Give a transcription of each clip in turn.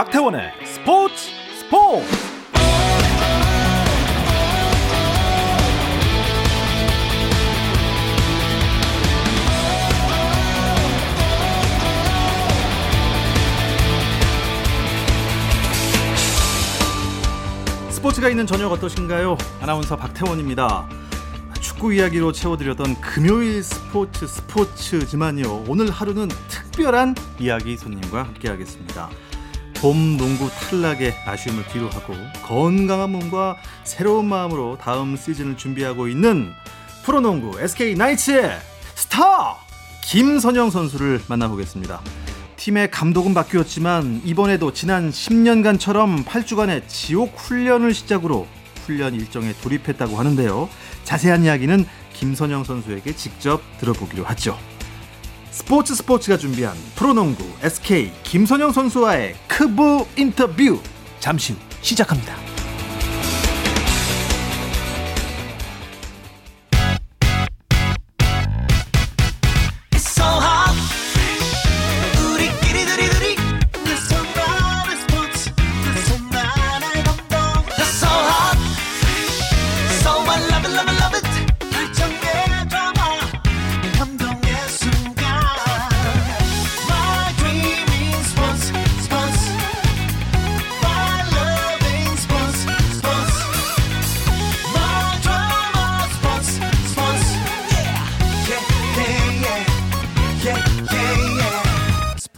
박태원의 스포츠 스포츠 스포츠가 있는 저녁 어떠신가요? 아나운서 박태원입니다. 축구 이야기로 채워드렸던 금요일 스포츠 스포츠지만요. 오늘 하루는 특별한 이야기 손님과 함께하겠습니다. 봄 농구 탈락의 아쉬움을 뒤로하고 건강한 몸과 새로운 마음으로 다음 시즌을 준비하고 있는 프로농구 SK 나이츠의 스타 김선영 선수를 만나보겠습니다. 팀의 감독은 바뀌었지만 이번에도 지난 10년간처럼 8주간의 지옥 훈련을 시작으로 훈련 일정에 돌입했다고 하는데요. 자세한 이야기는 김선영 선수에게 직접 들어보기로 하죠. 스포츠 스포츠가 준비한 프로농구 SK 김선영 선수와의 크브 인터뷰 잠시 후 시작합니다.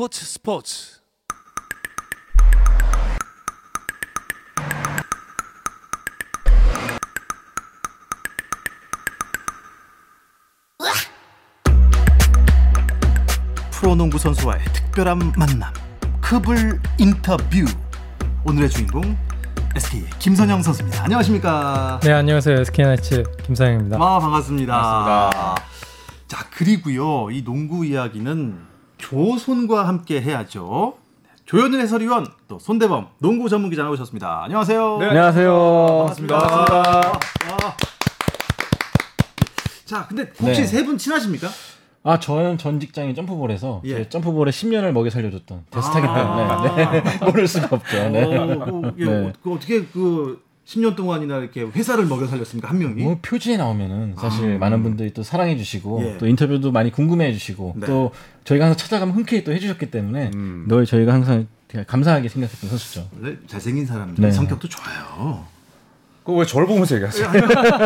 스포츠 스포츠 프로농구 선수와의 특별한 만남 크블 인터뷰 오늘의 주인공 SK 김선영 선수입니다. 안녕하십니까? 네 안녕하세요 SK나이츠 김선영입니다. 아 반갑습니다. 반갑습니다. 자 그리고요 이 농구 이야기는 조손과 함께 해야죠. 조현일 해설위원 또 손대범 농구 전문 기자 나오셨습니다. 안녕하세요. 네, 안녕하세요. 반갑습니다. 반갑습니다. 와. 자 근데 혹시 네. 세분 친하십니까? 아, 저는 전 직장이 점프볼에서 예. 제 점프볼에 10년을 먹여 살려줬던 데스타기 아. 때문에 네. 모를 수가 없죠. 네. 어, 그, 예, 네. 그 어떻게 그 10년 동안이나 이렇게 회사를 먹여 살렸습니까 한 명이? 뭐 표지에 나오면은 사실 많은 분들이 또 사랑해 주시고 아. 예. 또 인터뷰도 많이 궁금해 주시고 네. 또 저희가 항상 찾아가면 흔쾌히 또 해주셨기 때문에 음. 늘 저희가 항상 감사하게 생각했던 선수죠. 원래 잘생긴 사람들 네. 성격도 좋아요. 그거 왜 저를 보면서 얘기하세요?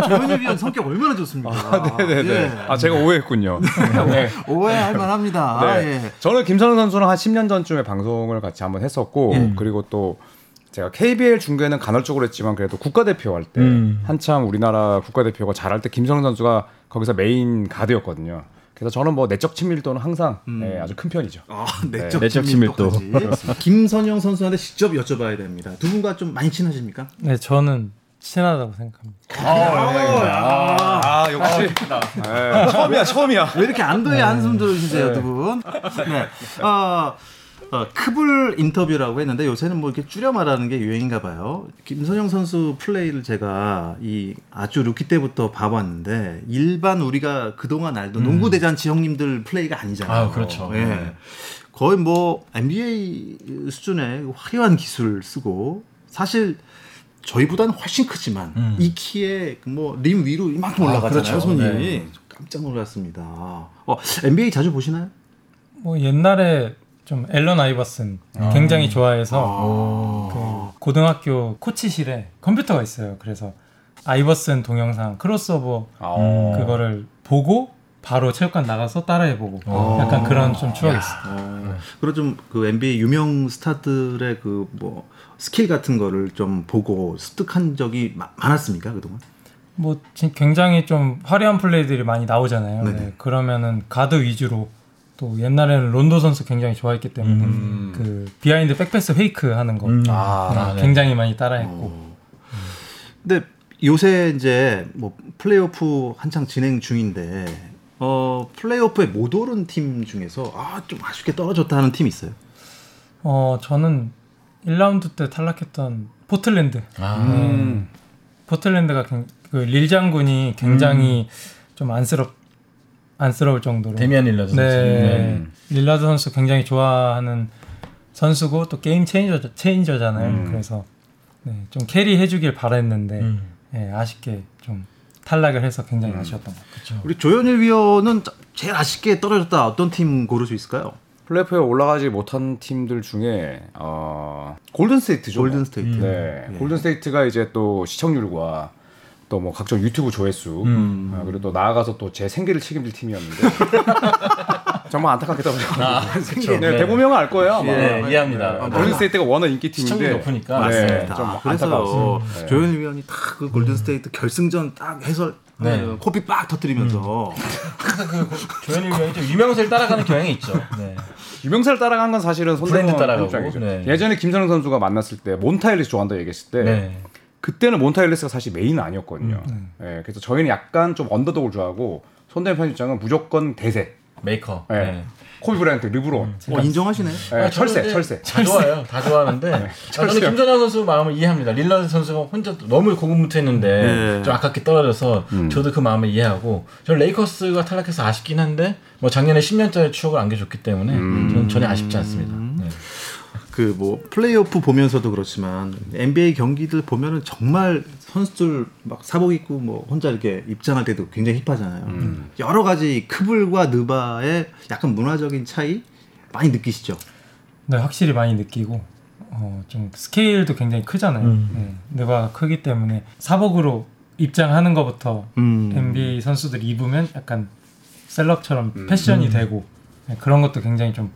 조현일 위원 성격 얼마나 좋습니까? 네네네. 예. 아 제가 오해했군요. 네. 오해할 만합니다. 네. 예. 저는 김선우 선수랑 한 10년 전쯤에 방송을 같이 한번 했었고 예. 그리고 또 제가 KBL 중계는 간헐적으로 했지만 그래도 국가대표 할때 음. 한참 우리나라 국가대표가 잘할 때 김선우 선수가 거기서 메인 가드였거든요. 그래서 저는 뭐 내적 친밀도는 항상 음. 네, 아주 큰 편이죠. 아, 내적, 내적 친밀도까지. 김선영 선수한테 직접 여쭤봐야 됩니다. 두 분과 좀 많이 친하십니까? 네 저는 친하다고 생각합니다. 아, 역시 네, 처음이야 처음이야. 왜 이렇게 안도의 한숨 들으시세요, 두 분? 네. 어, 어, 크블 인터뷰라고 했는데 요새는 뭐 이렇게 줄여 말하는 게 유행인가 봐요. 김선형 선수 플레이를 제가 이 아주 루키 때부터 봐왔는데 일반 우리가 그동안 알던 농구 대잔치 형님들 플레이가 아니잖아요. 아, 그렇죠. 예. 거의 뭐 NBA 수준의 화려한 기술을 쓰고 사실 저희보다는 훨씬 크지만 이 키에 뭐 림 위로 이만큼 아, 올라가잖아요 그렇죠. 손이 네. 깜짝 놀랐습니다. 어, NBA 자주 보시나요? 뭐 옛날에 좀 앨런 아이버슨 굉장히 좋아해서 그 고등학교 코치실에 컴퓨터가 있어요. 그래서 아이버슨 동영상 크로스오버 아. 그거를 보고 바로 체육관 나가서 따라해보고 약간 그런 좀 추억이 있어요. 어, 그리고 좀 그 NBA 유명 스타들의 그 뭐 스킬 같은 거를 좀 보고 습득한 적이 마- 많았습니까 그동안? 뭐 지- 굉장히 좀 화려한 플레이들이 많이 나오잖아요. 네, 그러면은 가드 위주로 또 옛날에는 론도 선수 굉장히 좋아했기 때문에 그 behind back pass fake 하는 거 아, 네, 굉장히 많이 따라했고. 어. 근데 요새 이제 뭐 플레이오프 한창 진행 중인데 어 플레이오프에 못 오른 팀 중에서 아 좀 아쉽게 떨어졌다 하는 팀 있어요? 어 저는 1라운드 때 탈락했던 포틀랜드. 아, 음. 포틀랜드가 굉- 그 릴장군이 굉장히 좀 안쓰럽 안쓰러울 정도로 데미안 릴라드 선수. 네. 네. 릴라드 선수 굉장히 좋아하는 선수고 또 game changer changer잖아요. 음. 그래서 네, 좀 carry 해주길 바랬는데 음. 예, 아쉽게 좀 탈락을 해서 굉장히 아쉬웠던 것 같아요. 우리 조현일 위원은 제일 아쉽게 떨어졌다. 어떤 팀 고를 수 있을까요? 플레이오프에 올라가지 못한 팀들 중에 어, 골든 스테이트죠. 골든 스테이트. 네, 예. 골든 스테이트가 이제 또 시청률과 또 뭐 각종 유튜브 조회수 음. 어, 그리고 또 나아가서 또 제 생계를 책임질 팀이었는데 정말 안타깝게 떨어졌거든요. 아, 그쵸. 네, 네. 대범 형은 알 거예요. 아마. 네, 이해합니다. 아, 골든 스테이트가 워낙 인기 팀인데 높으니까. 네, 맞습니다. 좀 아, 그래서. 네. 조현일 위원이 딱 그 골든 스테이트 결승전 딱 해설 네. 어, 코피 빡 터뜨리면서 항상 그 조현일 위원이 좀 유명세를 따라가는 경향이 있죠. 네. 유명세를 따라간 건 사실은 브랜드 따라가고. 네. 예전에 김선형 선수가 만났을 때 몬타 엘리스 좋아한다 얘기했을 때 네. 그때는 몬타 엘리스가 사실 메인은 아니었거든요. 음, 예, 그래서 저희는 약간 좀 underdog을 좋아하고 손대범 편집장은 무조건 대세. 메이커. 예. 네. 코비 브라이언트 르브론. 어, 인정하시네. 예, 아, 철새, 철새. 다 좋아요. 다 좋아하는데 아, 저는. 김선형 선수 마음을 이해합니다. 릴라드 선수가 혼자 너무 고군분투했는데 네. 좀 아깝게 떨어져서 음. 저도 그 마음을 이해하고 저는 레이커스가 탈락해서 아쉽긴 한데 뭐 작년에 10년짜리 추억을 안겨줬기 때문에 음. 저는 전혀 아쉽지 않습니다. 네. 그뭐 플레이오프 보면서도 그렇지만 NBA 경기들 보면은 정말 선수들 막 사복 입고 뭐 혼자 이렇게 입장할 때도 굉장히 힙하잖아요. 음. 여러 가지 크블과 느바의 약간 문화적인 차이 많이 느끼시죠? 네, 확실히 많이 느끼고 어, 좀 스케일도 굉장히 크잖아요. 음. 네, 느바 크기 때문에 사복으로 입장하는 것부터 음. NBA 선수들이 입으면 약간 셀럽처럼 음. 패션이 되고 네, 그런 것도 굉장히 좀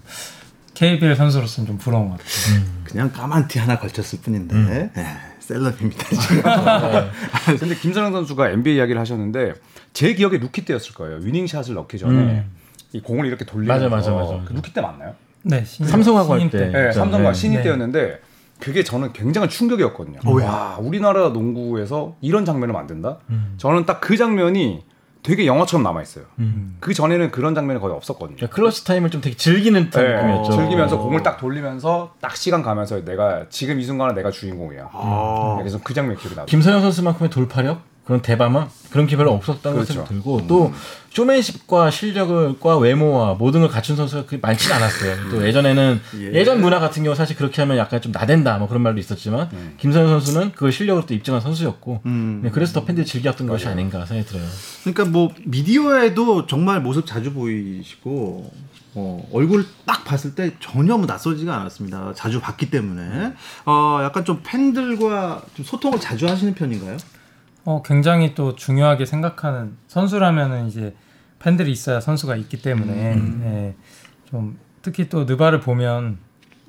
KBL 선수로서는 좀 부러운 것 같아요. 그냥 까만 티 하나 걸쳤을 뿐인데 음. 예, celeb입니다 지금. 근데 김선형 선수가 NBA 이야기를 하셨는데 제 기억에 루키 때였을 거예요. winning shot을 넣기 전에 음. 이 공을 이렇게 돌리면서 맞아, 맞아, 맞아. 그 루키 때 맞나요? 네, 신인- 삼성하고 할 신인 때. 네, 그렇죠. 삼성과 네. 신인 네. 때였는데 그게 저는 굉장한 충격이었거든요. 어, 왜? 와, 우리나라 농구에서 이런 장면을 만든다? 음. 저는 딱 그 장면이 되게 영화처럼 남아 있어요. 음. 그 전에는 그런 장면이 거의 없었거든요. 그러니까 clutch time을 좀 되게 즐기는 듯한 네, 느낌이었죠. 즐기면서 어. 공을 딱 돌리면서 딱 시간 가면서 내가 지금 이 순간은 내가 주인공이야. 아. 그래서 그 장면 기억이 나요. 김선형 선수만큼의 돌파력 그런 대담함 그런 게 별로 없었다는 그렇죠. 생각이 들고 또 쇼맨십과 실력과 외모와 모든 걸 갖춘 선수가 그렇게 많지는 않았어요. 또 예전에는 예. 예. 전 문화 같은 경우 사실 그렇게 하면 약간 좀 나댄다 뭐 그런 말도 있었지만 음. 김선형 선수는 그걸 실력으로 또 입증한 선수였고 음. 네, 그래서 더 팬들이 즐겼던 것이 아닌가 생각이 들어요. 그러니까 뭐 미디어에도 정말 모습 자주 보이시고 어, 얼굴 딱 봤을 때 전혀 뭐 낯설지가 않았습니다. 자주 봤기 때문에 어, 약간 좀 팬들과 좀 소통을 자주 하시는 편인가요? 어, 굉장히 또 중요하게 생각하는 선수라면은 이제 팬들이 있어야 선수가 있기 때문에 음. 네, 좀 특히 또 느바를 보면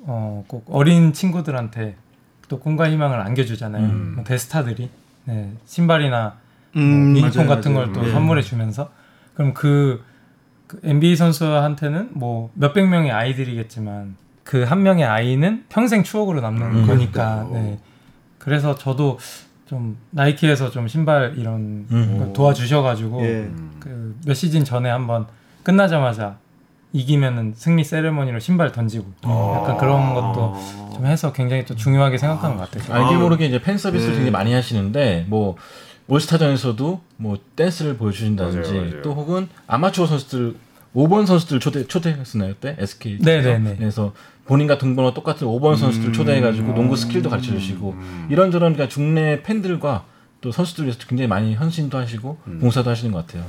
어, 꼭 어린 친구들한테 또 꿈과 희망을 안겨주잖아요. 음. 뭐 대스타들이 네, 신발이나 음, 뭐 유니폼 같은 맞아요. 걸또 예. 선물해 주면서 그럼 그, 그 NBA 선수한테는 뭐 몇백 명의 아이들이겠지만 그 한 명의 아이는 평생 추억으로 남는 음, 거니까 그러니까요. 네. 그래서 저도 좀 나이키에서 좀 신발 이런 음. 거 도와주셔가지고 예. 그몇 시즌 전에 한번 끝나자마자 이기면은 승리 세레머니로 신발 던지고 약간 그런 것도 좀 해서 굉장히 또 중요하게 생각하는 것 같아요. 알게 아, 모르게 이제 팬 서비스를 네. 굉장히 많이 하시는데 뭐 올스타전에서도 뭐 댄스를 보여주신다든지 맞아요, 맞아요. 또 혹은 아마추어 선수들 5번 선수들 초대 초대했었나요 그때 SK 네네네. 본인과 등번호 똑같은 5번 선수들 음. 초대해가지고 농구 스킬도 가르쳐 주시고 이런저런 그러니까 중내 팬들과 또 선수들 위해서 굉장히 많이 헌신도 하시고 봉사도 하시는 것 같아요.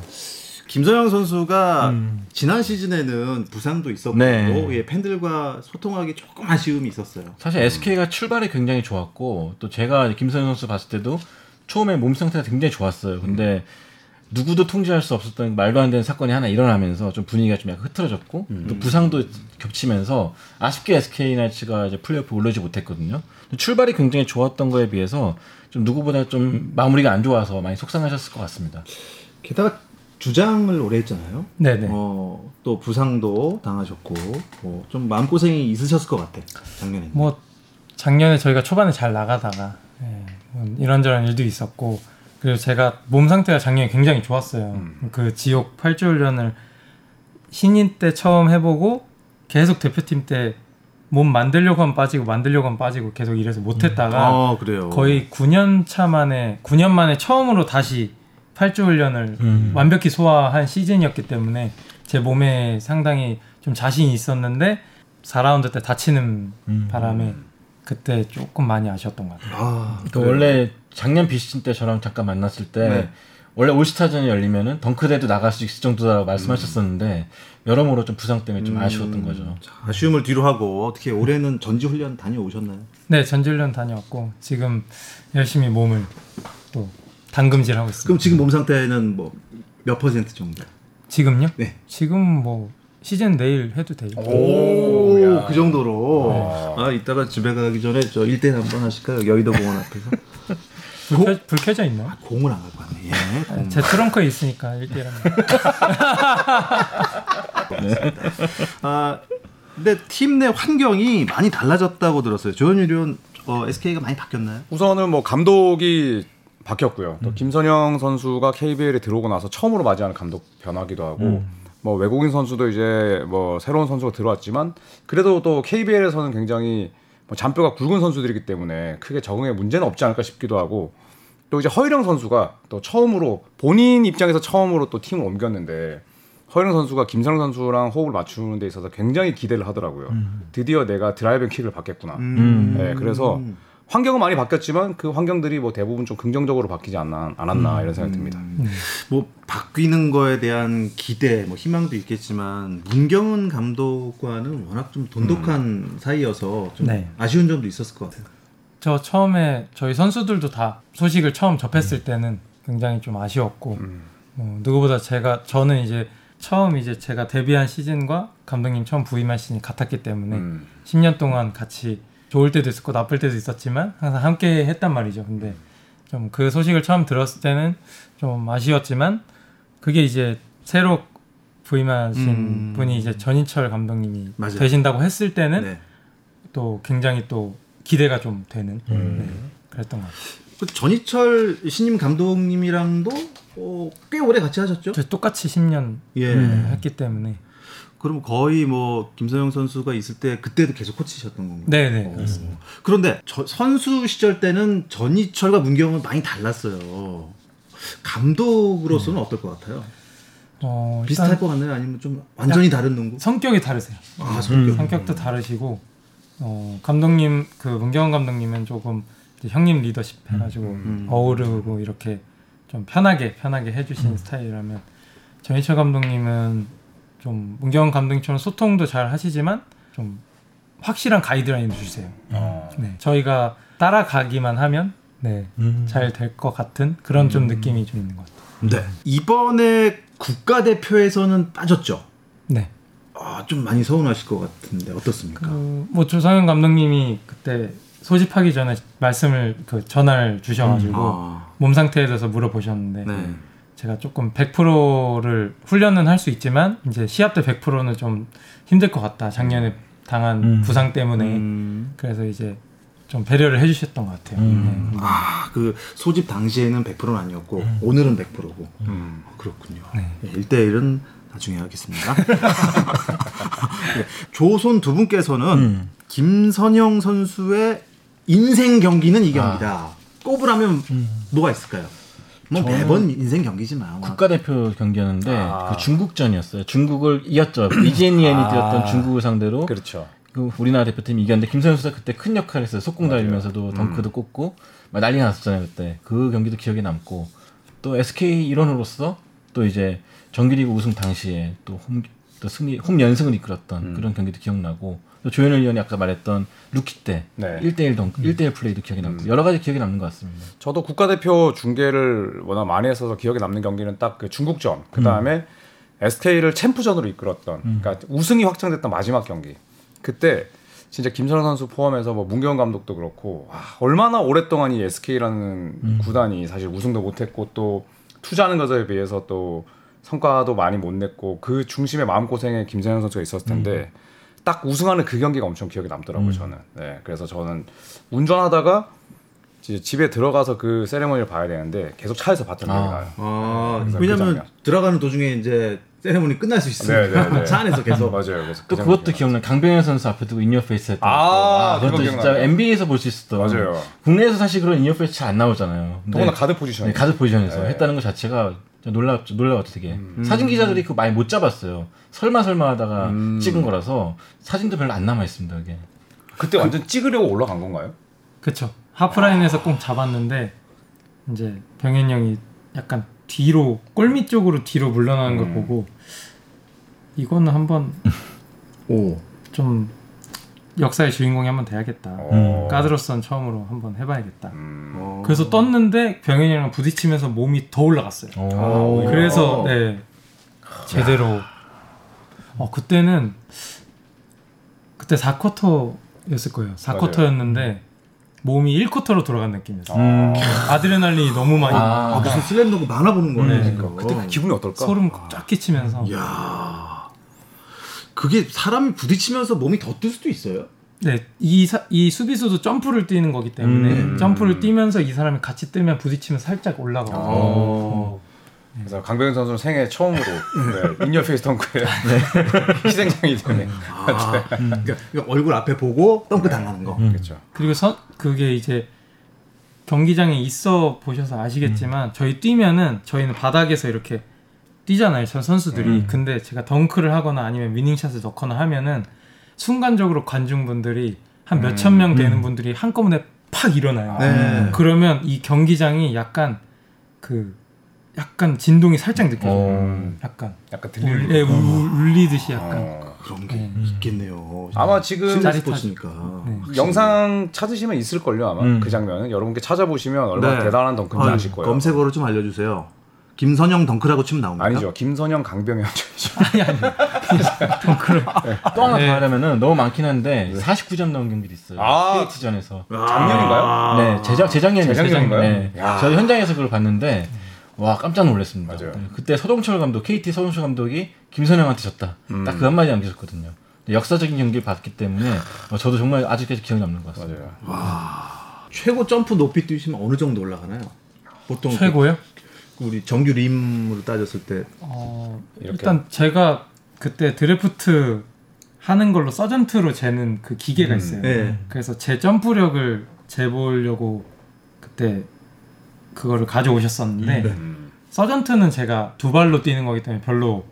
김선영 선수가 음. 지난 시즌에는 부상도 있었고 네. 예, 팬들과 소통하기 조금 아쉬움이 있었어요. 사실 SK가 출발이 굉장히 좋았고 또 제가 김선영 선수 봤을 때도 처음에 몸 상태가 굉장히 좋았어요. 근데 누구도 통제할 수 없었던 말도 안 되는 사건이 하나 일어나면서 좀 분위기가 좀 약간 흐트러졌고 또 부상도 겹치면서 아쉽게 SK 나이츠가 이제 플레이오프 올라오지 못했거든요. 출발이 굉장히 좋았던 거에 비해서 좀 누구보다 좀 마무리가 안 좋아서 많이 속상하셨을 것 같습니다. 게다가 주장을 오래 했잖아요. 네네. 어, 또 부상도 당하셨고 뭐 좀 마음 고생이 있으셨을 것 같아 작년에. 뭐 작년에 저희가 초반에 잘 나가다가 예, 뭐 이런저런 일도 있었고 그리고 제가 몸 상태가 작년에 굉장히 좋았어요. 그 지옥 8주 훈련을 신인 때 처음 해보고 계속 대표팀 때 몸 만들려고 하면 빠지고 만들려고 하면 빠지고 계속 이래서 못했다가 아 그래요. 거의 9년 차 만에 9년 만에 처음으로 다시 8주 훈련을 음. 완벽히 소화한 시즌이었기 때문에 제 몸에 상당히 좀 자신이 있었는데 4라운드 때 다치는 음. 바람에 그때 조금 많이 아쉬웠던 것 같아요. 아, 그 원래 작년 비시즌 때 저랑 잠깐 만났을 때 네. 원래 올스타전이 열리면은 덩크대도 나갈 수 있을 정도라고 말씀하셨었는데 여러모로 좀 부상 때문에 좀 아쉬웠던 거죠. 자, 아쉬움을 뒤로 하고 어떻게 올해는 전지 훈련 다녀오셨나요? 네, 전지 훈련 다녀왔고 지금 열심히 몸을 또 당금질 하고 있습니다. 그럼 지금 몸 상태는 뭐 몇 퍼센트 정도? 지금요? 네. 지금 뭐 시즌 내일 해도 돼요. 오, 야. 그 정도로. 아, 이따가 집에 가기 전에 저 1대1 한번 하실까요? 여의도 공원 앞에서. 불, 켜, 불 켜 져 있나요? 아, 공을 안 갖고 왔네. 예. 공. 제 트렁크에 있으니까 1대1 하면. 아, 근데 팀 내 환경이 많이 달라졌다고 들었어요. 조현일 의원 어, SK가 많이 바뀌었나요? 우선은 뭐 감독이 바뀌었고요. 또 김선영 선수가 KBL에 들어오고 나서 처음으로 맞이하는 감독 변화기도 하고 뭐 외국인 선수도 이제 뭐 새로운 선수가 들어왔지만 그래도 또 KBL에서는 굉장히 뭐 잔뼈가 굵은 선수들이기 때문에 크게 적응에 문제는 없지 않을까 싶기도 하고 또 이제 허일영 선수가 또 처음으로 본인 입장에서 처음으로 또 팀을 옮겼는데 허일영 선수가 김선영 선수랑 호흡을 맞추는 데 있어서 굉장히 기대를 하더라고요. 드디어 내가 drive and kick을 받겠구나. 음. 네, 그래서 환경은 많이 바뀌었지만 그 환경들이 뭐 대부분 좀 긍정적으로 바뀌지 않나, 않았나 이런 생각이 듭니다. 뭐 바뀌는 거에 대한 기대, 뭐 희망도 있겠지만 문경은 감독과는 워낙 좀 돈독한 사이여서 좀 네. 아쉬운 점도 있었을 것 같아요. 저 처음에 저희 선수들도 다 소식을 처음 접했을 때는 굉장히 좀 아쉬웠고 뭐 누구보다 제가 저는 이제 처음 이제 제가 데뷔한 시즌과 감독님 처음 부임한 시즌이 같았기 때문에 음. 10년 동안 같이 좋을 때도 있었고 나쁠 때도 있었지만 항상 함께 했단 말이죠. 근데 좀 그 소식을 처음 들었을 때는 좀 아쉬웠지만 그게 이제 새로 부임하신 음. 분이 이제 전인철 감독님이 맞아요. 되신다고 했을 때는 네. 또 굉장히 또 기대가 좀 되는 음. 네, 그랬던 것 같아요. 그 전희철 신임 감독님이랑도 어, 꽤 오래 같이 하셨죠? 저 똑같이 10년 예. 네, 했기 때문에 그럼 거의 뭐 김서영 선수가 있을 때 그때도 계속 코치셨던 건가요? 네네 어. 그렇습니다. 그런데 저- 선수 시절 때는 전희철과 문경은 많이 달랐어요. 감독으로서는 어떨 것 같아요? 어, 비슷할 것 같나요? 아니면 좀 완전히 다른 농구? 성격이 다르세요. 아 성격. 성격도 다르시고 어, 감독님 그 문경원 감독님은 조금 이제 형님 리더십 해가지고 음. 어우르고 이렇게 좀 편하게 편하게 해주시는 스타일이라면 전희철 감독님은 좀 문경원 감독님처럼 소통도 잘 하시지만 좀 확실한 가이드라인을 주세요. 어. 네, 저희가 따라가기만 하면 네, 음. 잘될 것 같은 그런 좀 느낌이 좀 있는 것 같아요. 네. 이번에 국가대표에서는 빠졌죠. 네. 아, 좀 많이 서운하실 것 같은데 어떻습니까? 그, 뭐 조상현 감독님이 그때 소집하기 전에 말씀을 그 전화를 주셔가지고 아, 몸 상태에 대해서 물어보셨는데 네. 제가 조금 100%를 훈련은 할 수 있지만 이제 시합 때 100%는 좀 힘들 것 같다. 작년에 당한 음. 부상 때문에 음, 그래서 이제 좀 배려를 해주셨던 것 같아요. 음. 네. 아, 그 소집 당시에는 100%는 아니었고 오늘은 100%고. 음. 그렇군요. 네. 1대1은 나중에 하겠습니다. 네, 조손 두 분께서는 음. 김선영 선수의 인생 경기는 이 경기다. 꼽으라면 뭐가 있을까요? 뭐 매번 인생 경기지만 국가대표 경기였는데 아. 그 중국전이었어요. 중국을 이겼죠. 이재니엔이 아. 뛰었던 중국을 상대로 그렇죠. 그 우리나라 대표팀이 이겼는데 김선영 선수가 그때 큰 역할을 했어요. 속공 달리면서도 덩크도 꽂고 막 난리가 났었잖아요 그때. 그 경기도 기억에 남고 또 SK 일원으로서 또 이제 정규리그 우승 당시에 또 홈, 또 승리 홈 연승을 이끌었던 그런 경기도 기억나고 또 조현일 위원이 아까 말했던 루키 때 네. 1대1 덩크, 1대1 플레이도 기억에 남고 여러 가지 기억에 남는 것 같습니다. 저도 국가대표 중계를 워낙 많이 했어서 기억에 남는 경기는 딱 그 중국전. 그 다음에 SK를 챔프전으로 이끌었던, 그러니까 우승이 확정됐던 마지막 경기. 그때 진짜 김선형 선수 포함해서 뭐 문경은 감독도 그렇고 와, 얼마나 오랫동안 이 SK라는 구단이 사실 우승도 못했고 또 투자하는 것에 비해서 또 성과도 많이 못 냈고 그 중심에 마음 고생에 김선형 선수가 있었을 텐데 딱 우승하는 그 경기가 엄청 기억에 남더라고요 저는. 네, 그래서 저는 운전하다가 집에 들어가서 그 세레머니를 봐야 되는데 계속 차에서 봤던 아. 기억이 나요. 아, 왜냐면 그 장면. 들어가는 도중에 이제 세레모니 끝날 수 있으니까 네, 네, 네. 차 안에서 계속 맞아요. 그래서 또그 그것도 기억나. 강병현 선수 앞에 두고 in your face 했던 아, 거. 그거 그것도 진짜 기억나요. NBA에서 볼 수 있었던. 맞아요. 국내에서 사실 그런 in your face 잘 안 나오잖아요. 더구나 가드 포지션. 네, 가드 포지션에서 네. 했다는 것 자체가 저 놀랍죠. 놀라웠죠, 되게. 사진 기자들이 그거 많이 못 잡았어요. 설마 설마 하다가 음. 찍은 거라서 사진도 별로 안 남아 있습니다, 그게. 그때 완전 찍으려고 올라간 건가요? 그쵸. 하프라인에서 꼭 잡았는데 이제 병현 형이 약간 뒤로 골밑 쪽으로 뒤로 물러나는 걸 음. 보고 이거는 한번 오. 좀 역사의 주인공이 한번 돼야겠다. 어. 가드로선 처음으로 한번 해봐야겠다. 음. 어. 그래서 떴는데 병현이 형이랑 부딪히면서 몸이 더 올라갔어요. 오. 아, 그래서 어. 네 제대로 어 그때는 그때 4쿼터였을 거예요. 4쿼터였는데 몸이 1쿼터로 돌아간 느낌이었어요. 음. 아드레날린이 너무 많이 아, 아, 무슨 슬램덩크 만화 보는 거네. 네. 지금. 그때 그 기분이 어떨까? 소름 쫙 끼치면서 야. 그게 사람이 부딪히면서 몸이 더 뜰 수도 있어요. 네, 이, 사, 이 수비수도 점프를 뛰는 거기 때문에 음. 점프를 뛰면서 이 사람이 같이 뜨면 부딪히면 살짝 올라가고 어. 그래서 강병현 선수는 생애 처음으로 네, 인여페이스 덩크에 희생양이 되네. 아, 그러니까, 그러니까 얼굴 앞에 보고 덩크 당하는 거. 그렇죠. 그리고 선, 그게 이제 경기장에 있어 보셔서 아시겠지만 저희 뛰면은 저희는 바닥에서 이렇게 뛰잖아요. 저 선수들이. 음. 근데 제가 덩크를 하거나 아니면 위닝샷을 넣거나 하면은 순간적으로 관중분들이 한 몇천 명 되는 분들이 한꺼번에 팍 일어나요. 네. 그러면 이 경기장이 약간 그 약간 진동이 살짝 느껴져요. 어. 약간 약간 울, 들리는. 예, 울, 울리듯이 약간. 어. 그런 게 네. 있겠네요. 아마 지금 실내. 스포츠니까. 네. 영상 찾으시면 있을 걸요 아마 음. 그 장면은 여러분께 찾아보시면 얼마나 네. 대단한 덩크인지 아유, 아실 거예요. 검색어를 좀 알려주세요. 김선영 덩크라고 치면 나옵니까? 아니죠 김선영 강병현 또 하나 네. 더 하려면은 너무 많긴 한데 49점 넣은 경기도 있어요. 아. KT전에서. 작년인가요? 네, 재작 재작년이에요. 재작년인가요? 네. 야. 저희 현장에서 그걸 봤는데 와 깜짝 놀랐습니다. 맞아요. 네, 그때 서동철 감독, KT 서동철 감독이 김선영한테 졌다. 음. 딱그 한마디 남기셨거든요. 역사적인 경기를 봤기 때문에 어, 저도 정말 아직까지 기억에 남는 것 같습니다. 맞아요. 최고 점프 높이 뛰시면 어느 정도 올라가나요? 보통 최고요? 그 우리 정규 림으로 따졌을 때 어? 일단 제가 그때 드래프트 하는 걸로 서전트로 재는 그 기계가 음. 있어요. 네. 그래서 제 점프력을 재보려고 그때 그거를 가져오셨었는데 네. 음. 서전트는 제가 두 발로 뛰는 거기 때문에 별로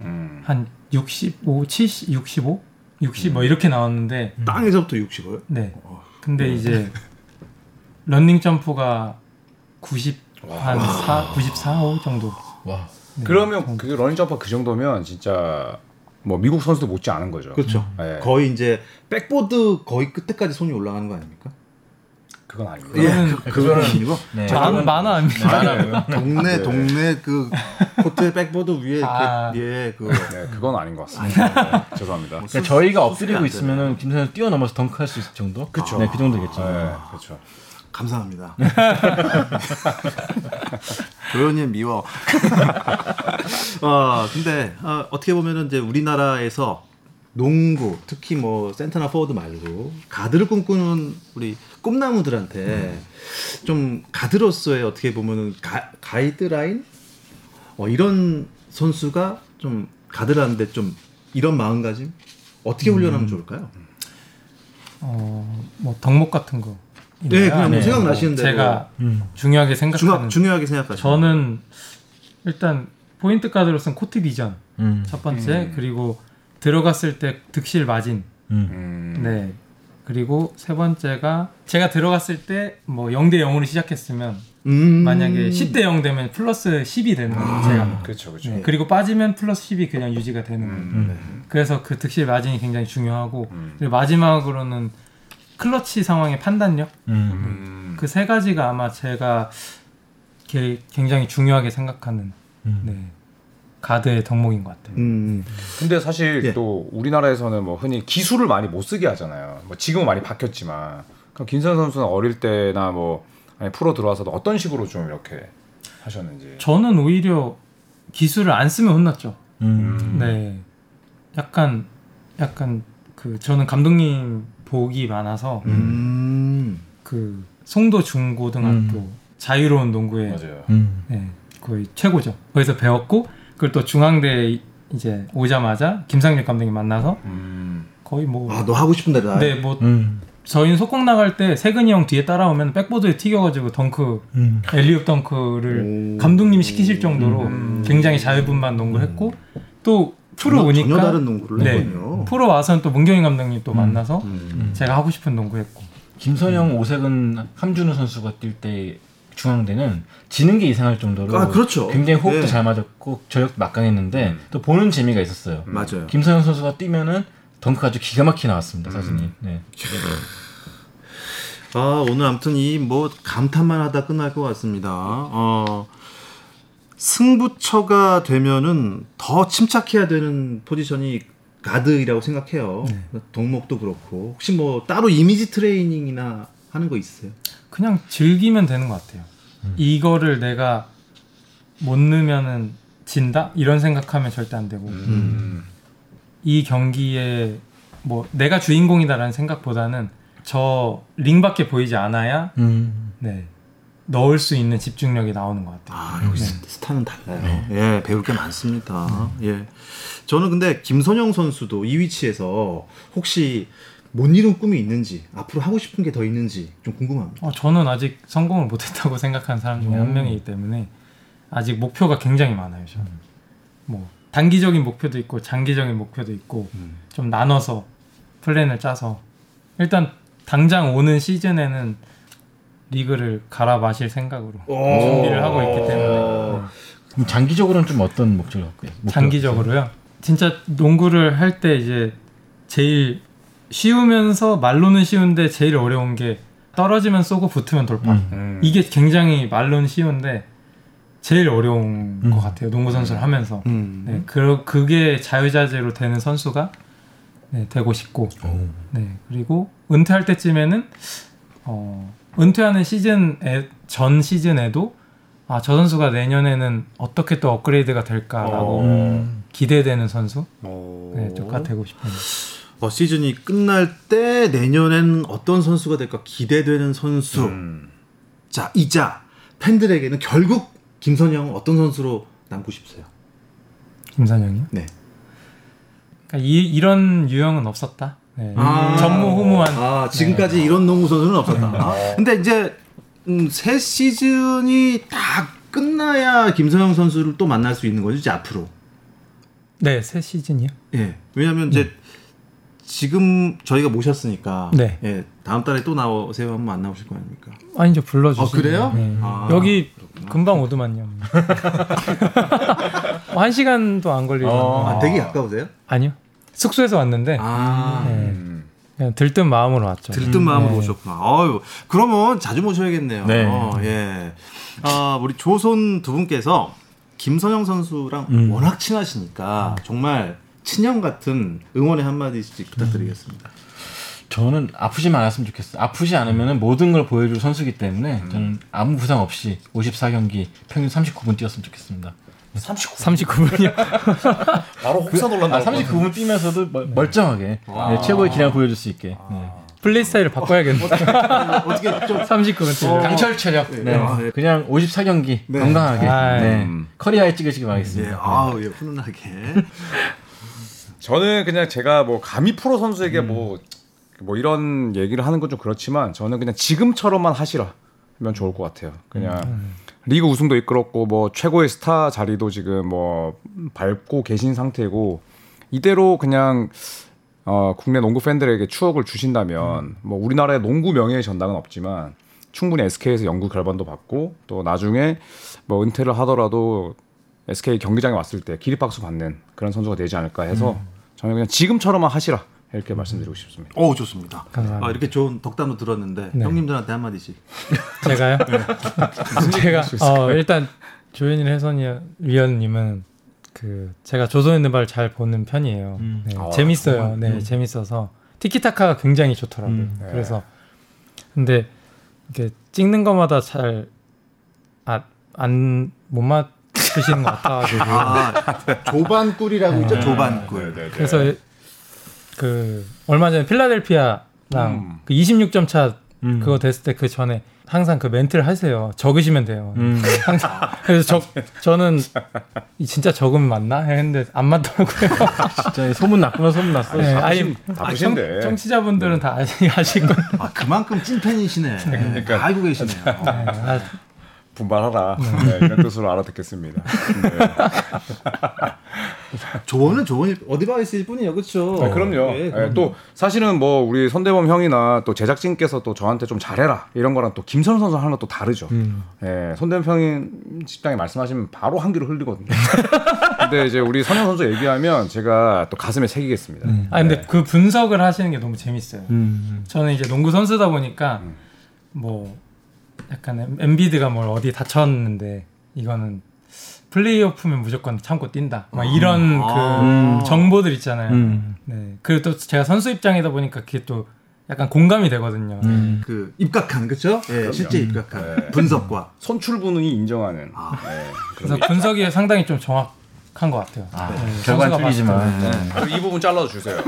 음. 한 65, 70, 65, 60뭐 이렇게 나왔는데 땅에서부터 60을 네. 어. 근데 이제 런닝 점프가 90, 한 4, 94, 5 정도. 와. 네, 그러면 정도. 그 러닝 점프 그 정도면 진짜 뭐 미국 선수도 못지 않은 거죠. 그렇죠. 네. 거의 이제 백보드 거의 끝에까지 손이 올라가는 거 아닙니까? 그건 아닙니다. 그거는 그, 그거는 아니고 네. 만, 만화 아닙니까? 많아요. 동네 네. 동네 그 코트 백보드 위에 아. 그, 예, 그 네, 그건 아닌 것 같습니다. 네, 죄송합니다. 그러니까 저희가 수- 엎드리고 수술이 안 있으면은 김선영 뛰어넘어서 덩크할 수 있을 정도? 그쵸. 네, 그 정도겠죠. 네, 그렇죠. 감사합니다. 도현이 미워. 어, 근데 어, 어떻게 보면은 이제 우리나라에서 농구, 특히 뭐 센터나 포워드 말고 가드를 꿈꾸는 우리 꿈나무들한테 좀 가드로서의 어떻게 보면은 가, 가이드라인 어, 이런 선수가 좀 가드라는데 좀 이런 마음가짐 어떻게 훈련하면 좋을까요? 어, 뭐 덕목 같은 거. 네, 그냥 뭐 네. 생각나시는 대로 제가 음. 중요하게 생각하는 중요, 중요하게 생각하시죠. 저는 일단 포인트 가드로서는 court vision 음. 첫 번째 음. 그리고 들어갔을 때 득실 마진 음. 음. 네 그리고 세 번째가 제가 들어갔을 때 뭐 0대 0으로 시작했으면 음. 만약에 10대 0 되면 플러스 10이 되는 거예요 제가 그렇죠, 그렇죠. 네, 그리고 빠지면 플러스 10이 그냥 유지가 되는 거예요 음. 그래서 그 득실 마진이 굉장히 중요하고 음. 그리고 마지막으로는 클러치 상황의 판단력 음. 음. 그세 가지가 아마 제가 게- 굉장히 중요하게 생각하는 음. 네, 가드의 덕목인 것 같아요. 음. 근데 사실 예. 또 우리나라에서는 뭐 흔히 기술을 많이 못 쓰게 하잖아요. 뭐 지금은 많이 바뀌었지만 그럼 김선 선수는 어릴 때나 뭐 아니 프로 들어와서도 어떤 식으로 좀 이렇게 하셨는지. 저는 오히려 기술을 안 쓰면 혼났죠. 음. 네, 약간 약간 그 저는 감독님 복이 많아서 음. 그 송도 중고등학교 자유로운 농구에 맞아요. 음. 네, 거의 최고죠. 거기서 배웠고 그걸 또 중앙대 이제 오자마자 김상렬 감독님 만나서 음. 거의 뭐 아, 너 하고 싶은 대로 다. 네, 뭐 음. 저희는 속공 나갈 때 세근이 형 뒤에 따라오면 백보드에 튀겨가지고 덩크 음. 엘리웁 덩크를 감독님이 시키실 정도로 굉장히 자유분만 농구를 했고 또 프로 전혀, 오니까 전혀 다른 농구를 네. 했군요. 프로 와서는 또 문경인 감독님 또 만나서 음. 제가 하고 싶은 농구 했고 김선영, 오색은 함준우 선수가 뛸 때 중앙대는 지는 게 이상할 정도로 아, 그렇죠. 굉장히 호흡도 네. 잘 맞았고 저력도 막강했는데 또 보는 재미가 있었어요. 맞아요. 김선영 선수가 뛰면은 덩크가 아주 기가 막히게 나왔습니다 사진이. 네. 아 오늘 아무튼 이 뭐 감탄만 하다 끝날 것 같습니다. 어 승부처가 되면은 더 침착해야 되는 포지션이 가드이라고 생각해요. 동목도 그렇고 혹시 뭐 따로 이미지 트레이닝이나 하는 거 있어요? 그냥 즐기면 되는 것 같아요. 이거를 내가 못 넣으면은 진다 이런 생각하면 절대 안 되고 음. 이 경기에 뭐 내가 주인공이다라는 생각보다는 저 링밖에 보이지 않아야 음. 네 넣을 수 있는 집중력이 나오는 것 같아요. 아 여기 스- 스타는 달라요. 예 배울 게 많습니다. 예 저는 근데 김선영 선수도 이 위치에서 혹시 못 이룬 꿈이 있는지 앞으로 하고 싶은 게 더 있는지 좀 궁금합니다. 어, 저는 아직 성공을 못했다고 생각하는 사람 중에 한 명이기 때문에 아직 목표가 굉장히 많아요. 저는 뭐 단기적인 목표도 있고 장기적인 목표도 있고 좀 나눠서 플랜을 짜서 일단 당장 오는 시즌에는 리그를 갈아 마실 생각으로 준비를 하고 있기 때문에 그럼 장기적으로는 좀 어떤 목적을 갖고 있어요? 장기적으로요. 진짜 농구를 할 때 이제 제일 쉬우면서 말로는 쉬운데 제일 어려운 게 떨어지면 쏘고 붙으면 돌파. 음. 이게 굉장히 말로는 쉬운데 제일 어려운 것 같아요. 농구 선수를 하면서. 음. 네, 그 그게 자유자재로 되는 선수가 네, 되고 싶고. 오. 네, 그리고 은퇴할 때쯤에는 어, 은퇴하는 시즌에 전 시즌에도 아, 저 선수가 내년에는 어떻게 또 업그레이드가 될까라고 음. 기대되는 선수 어. 네, 조가 되고 싶습니다. 어, 시즌이 끝날 때 내년엔 어떤 선수가 될까 기대되는 선수. 음. 자, 이자 팬들에게는 결국 김선영은 어떤 선수로 남고 싶으세요? 김선영이요? 네. 그러니까 이, 이런 유형은 없었다. 네. 전무후무한 아, 지금까지 이런 농구 선수는 없었다. 아, 근데 이제 음, 새 시즌이 다 끝나야 김선영 선수를 또 만날 수 있는 거죠, 이제 앞으로. 네, 새 시즌이요. 예. 왜냐면 이제 지금 저희가 모셨으니까 네. 예, 다음 달에 또 나오세요 하면 안 나오실 거 아닙니까? 아니 이제 불러주세요. 아, 그래요? 네. 아, 여기 금방 오더만요. 한 시간도 안 걸리고. 어. 아, 되게 가까우세요? 아니요. 숙소에서 왔는데 아. 네. 음. 그냥 들뜬 마음으로 왔죠. 들뜬 마음으로 네. 오셨구나. 아유, 그러면 자주 모셔야겠네요. 네. 어, 예. 아, 우리 조선 두 분께서 김선영 선수랑 음. 워낙 친하시니까 정말 친형 같은 응원의 한마디씩 부탁드리겠습니다. 저는 아프지만 않았으면 좋겠어요. 아프지 않으면 모든 걸 보여줄 선수기 때문에 저는 아무 부상 없이 54경기 평균 39분 뛰었으면 좋겠습니다. 39분이요. 바로 혹사 놀란다. 아, 39분 뛰면서도 멀, 멀쩡하게 네, 최고의 기량을 보여줄 수 있게 네. 플레이 스타일을 바꿔야겠네. 어떻게 좀 39분. 어. 강철 체력 네. 아, 네. 그냥 54경기 네. 건강하게 아, 네. 음. 커리어에 찍으시기 예, 바라겠습니다. 아우, 예, 훈훈하게. 저는 그냥 제가 뭐 감히 프로 선수에게 뭐, 뭐 이런 얘기를 하는 건 좀 그렇지만 저는 그냥 지금처럼만 하시라 면 좋을 것 같아요. 그냥 리그 우승도 이끌었고 뭐 최고의 스타 자리도 지금 뭐 밟고 계신 상태고 이대로 그냥 어, 국내 농구 팬들에게 추억을 주신다면 뭐 우리나라의 농구 명예의 전당은 없지만 충분히 SK에서 연구 결반도 받고 또 나중에 뭐 은퇴를 하더라도 SK 경기장에 왔을 때 기립박수 받는 그런 선수가 되지 않을까 해서 저는 그냥 지금처럼만 하시라 이렇게 말씀드리고 싶습니다. 오, 좋습니다. 감사합니다. 아, 이렇게 좋은 덕담도 들었는데 네. 형님들한테 한마디씩. 제가요? 제가 어, 일단 조현일 해선이 위원님은 그 제가 조선의 느바를 잘 보는 편이에요. 음. 네, 아, 재밌어요. 정말? 네, 재밌어서 티키타카가 굉장히 좋더라고요. 음. 네. 그래서 근데 이렇게 찍는 것마다 잘 아, 안못맞 추시는 것 같아가지고 아, 조반꿀이라고 있죠, 조반꿀. 그래서 그 얼마 전에 필라델피아랑 음. 그 26점 차 음. 그거 됐을 때 그 전에 항상 그 멘트를 하세요. 적으시면 돼요. 음. 항상 그래서 적 저는 이 진짜 적으면 맞나 했는데 안 맞더라고요. 진짜 소문 났구나 소문 났어. 네, 아니 바쁘신- 바쁘신데. 청, 취자분들은다 아시, 아실 거예요. 아, 그만큼 찐팬이시네. 그러니까. 다 알고 계시네요. 네, 아, 분발하라 네, 이런 뜻으로 알아듣겠습니다. 네. 조언은 조언이 어디 봐 있을 뿐이에요, 그렇죠? 아, 그럼요. 예, 예, 그럼요. 또 사실은 뭐 우리 손대범 형이나 또 제작진께서 또 저한테 좀 잘해라 이런 거랑 또 김선우 선수 하는 것도 다르죠. 음. 예, 손대범 형이 식당에 말씀하시면 바로 한 귀로 흘리거든요. 근데 이제 우리 선영 선수 얘기하면 제가 또 가슴에 새기겠습니다. 아 근데 그 분석을 하시는 게 너무 재밌어요. 음. 저는 이제 농구 선수다 보니까 뭐 약간 엠비드가 뭘 어디 다쳤는데 이거는 플레이오프면 무조건 참고 뛴다. 막 이런 아. 그 정보들 있잖아요. 음. 네. 그리고 또 제가 선수 입장이다 보니까 그게 또 약간 공감이 되거든요. 음. 그 입각한 그렇죠? 예, 실제 입각한 네. 분석과 손출분이 인정하는. 아. 예, 그래서 분석이 상당히 좀 정확한 것 같아요. 아, 네, 결과는 틀리지만. 네. 거. 이 부분 잘라서 주세요.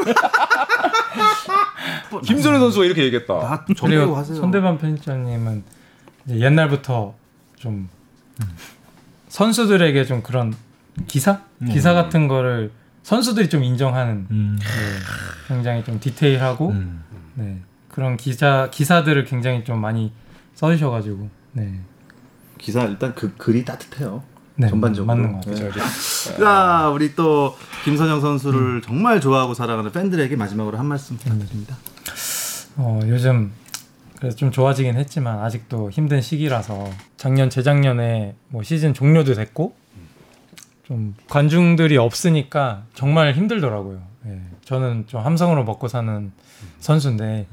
김선우 선수가 이렇게 얘기했다. 다 정리고 그리고 하세요. 손대반 편집장님은 옛날부터 좀 선수들에게 좀 그런 기사 기사 같은 거를 선수들이 좀 인정하는 음. 네, 굉장히 좀 디테일하고 음. 네, 그런 기자 기사들을 굉장히 좀 많이 써주셔가지고 네, 기사 일단 그 글이 따뜻해요. 네 전반적으로. 맞는 것 같아요. 그렇죠. 자, 우리 또 김선영 선수를 정말 좋아하고 사랑하는 팬들에게 마지막으로 한 말씀 부탁드립니다. 어, 요즘 그래서 좀 좋아지긴 했지만 아직도 힘든 시기라서 작년 재작년에 뭐 시즌 종료도 됐고 좀 관중들이 없으니까 정말 힘들더라고요. 예. 저는 좀 함성으로 먹고 사는 선수인데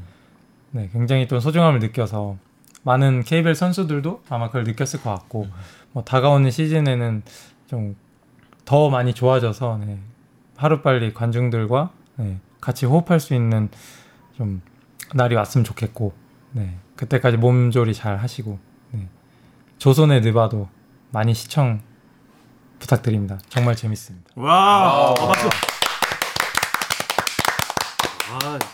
네, 굉장히 또 소중함을 느껴서 많은 KBL 선수들도 아마 그걸 느꼈을 것 같고 뭐 다가오는 시즌에는 좀 더 많이 좋아져서 네, 하루빨리 관중들과 네, 같이 호흡할 수 있는 좀 날이 왔으면 좋겠고 네, 그때까지 몸조리 잘 하시고 네, 조선의 느바도 많이 시청 부탁드립니다. 정말 재밌습니다. 와, 어, 박수. 아, 이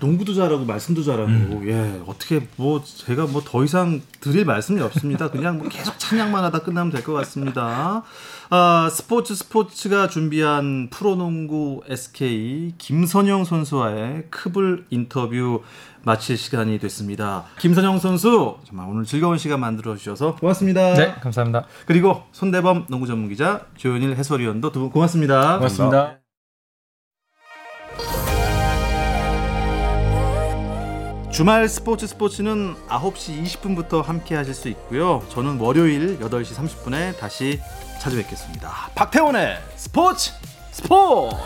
농구도 잘하고 말씀도 잘하고 예 어떻게 뭐 제가 뭐 더 이상 드릴 말씀이 없습니다. 그냥 뭐 계속 찬양만 하다 끝나면 될 것 같습니다. 아 스포츠 스포츠가 준비한 프로농구 SK 김선영 선수와의 크블 인터뷰 마칠 시간이 됐습니다. 김선영 선수 정말 오늘 즐거운 시간 만들어 주셔서 고맙습니다. 네, 감사합니다. 그리고 손대범 농구 전문 기자 조현일 해설위원도 두 분 고맙습니다. 고맙습니다. 주말 스포츠 스포츠는 9시 20분부터 함께 하실 수 있고요. 저는 월요일 8시 30분에 다시 찾아뵙겠습니다. 박태원의 스포츠 스포츠!